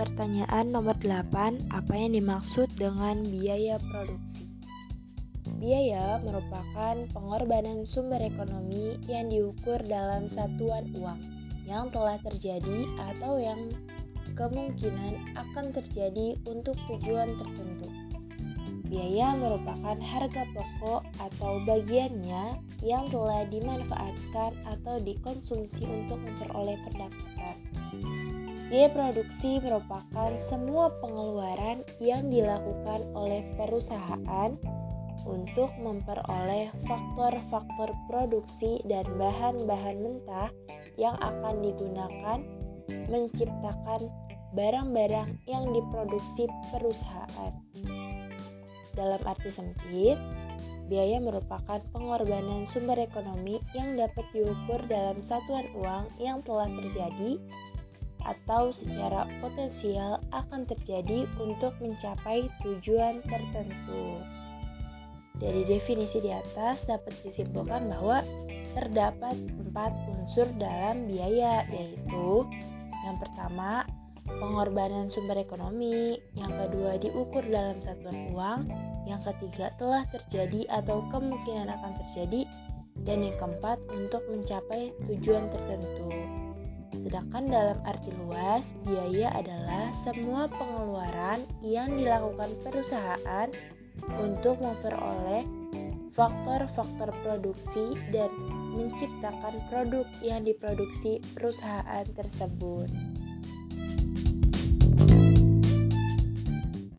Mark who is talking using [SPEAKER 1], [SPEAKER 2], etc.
[SPEAKER 1] Pertanyaan nomor 8, apa yang dimaksud dengan biaya produksi? Biaya merupakan pengorbanan sumber ekonomi yang diukur dalam satuan uang yang telah terjadi atau yang kemungkinan akan terjadi untuk tujuan tertentu. Biaya merupakan harga pokok atau bagiannya yang telah dimanfaatkan atau dikonsumsi untuk memperoleh pendapatan. Biaya produksi merupakan semua pengeluaran yang dilakukan oleh perusahaan untuk memperoleh faktor-faktor produksi dan bahan-bahan mentah yang akan digunakan menciptakan barang-barang yang diproduksi perusahaan. Dalam arti sempit, biaya merupakan pengorbanan sumber ekonomi yang dapat diukur dalam satuan uang yang telah terjadi atau secara potensial akan terjadi untuk mencapai tujuan tertentu. Dari definisi di atas dapat disimpulkan bahwa terdapat empat unsur dalam biaya, yaitu yang pertama pengorbanan sumber ekonomi, yang kedua diukur dalam satuan uang, yang ketiga telah terjadi atau kemungkinan akan terjadi, dan yang keempat untuk mencapai tujuan tertentu. Sedangkan dalam arti luas, biaya adalah semua pengeluaran yang dilakukan perusahaan untuk memperoleh faktor-faktor produksi dan menciptakan produk yang diproduksi perusahaan tersebut.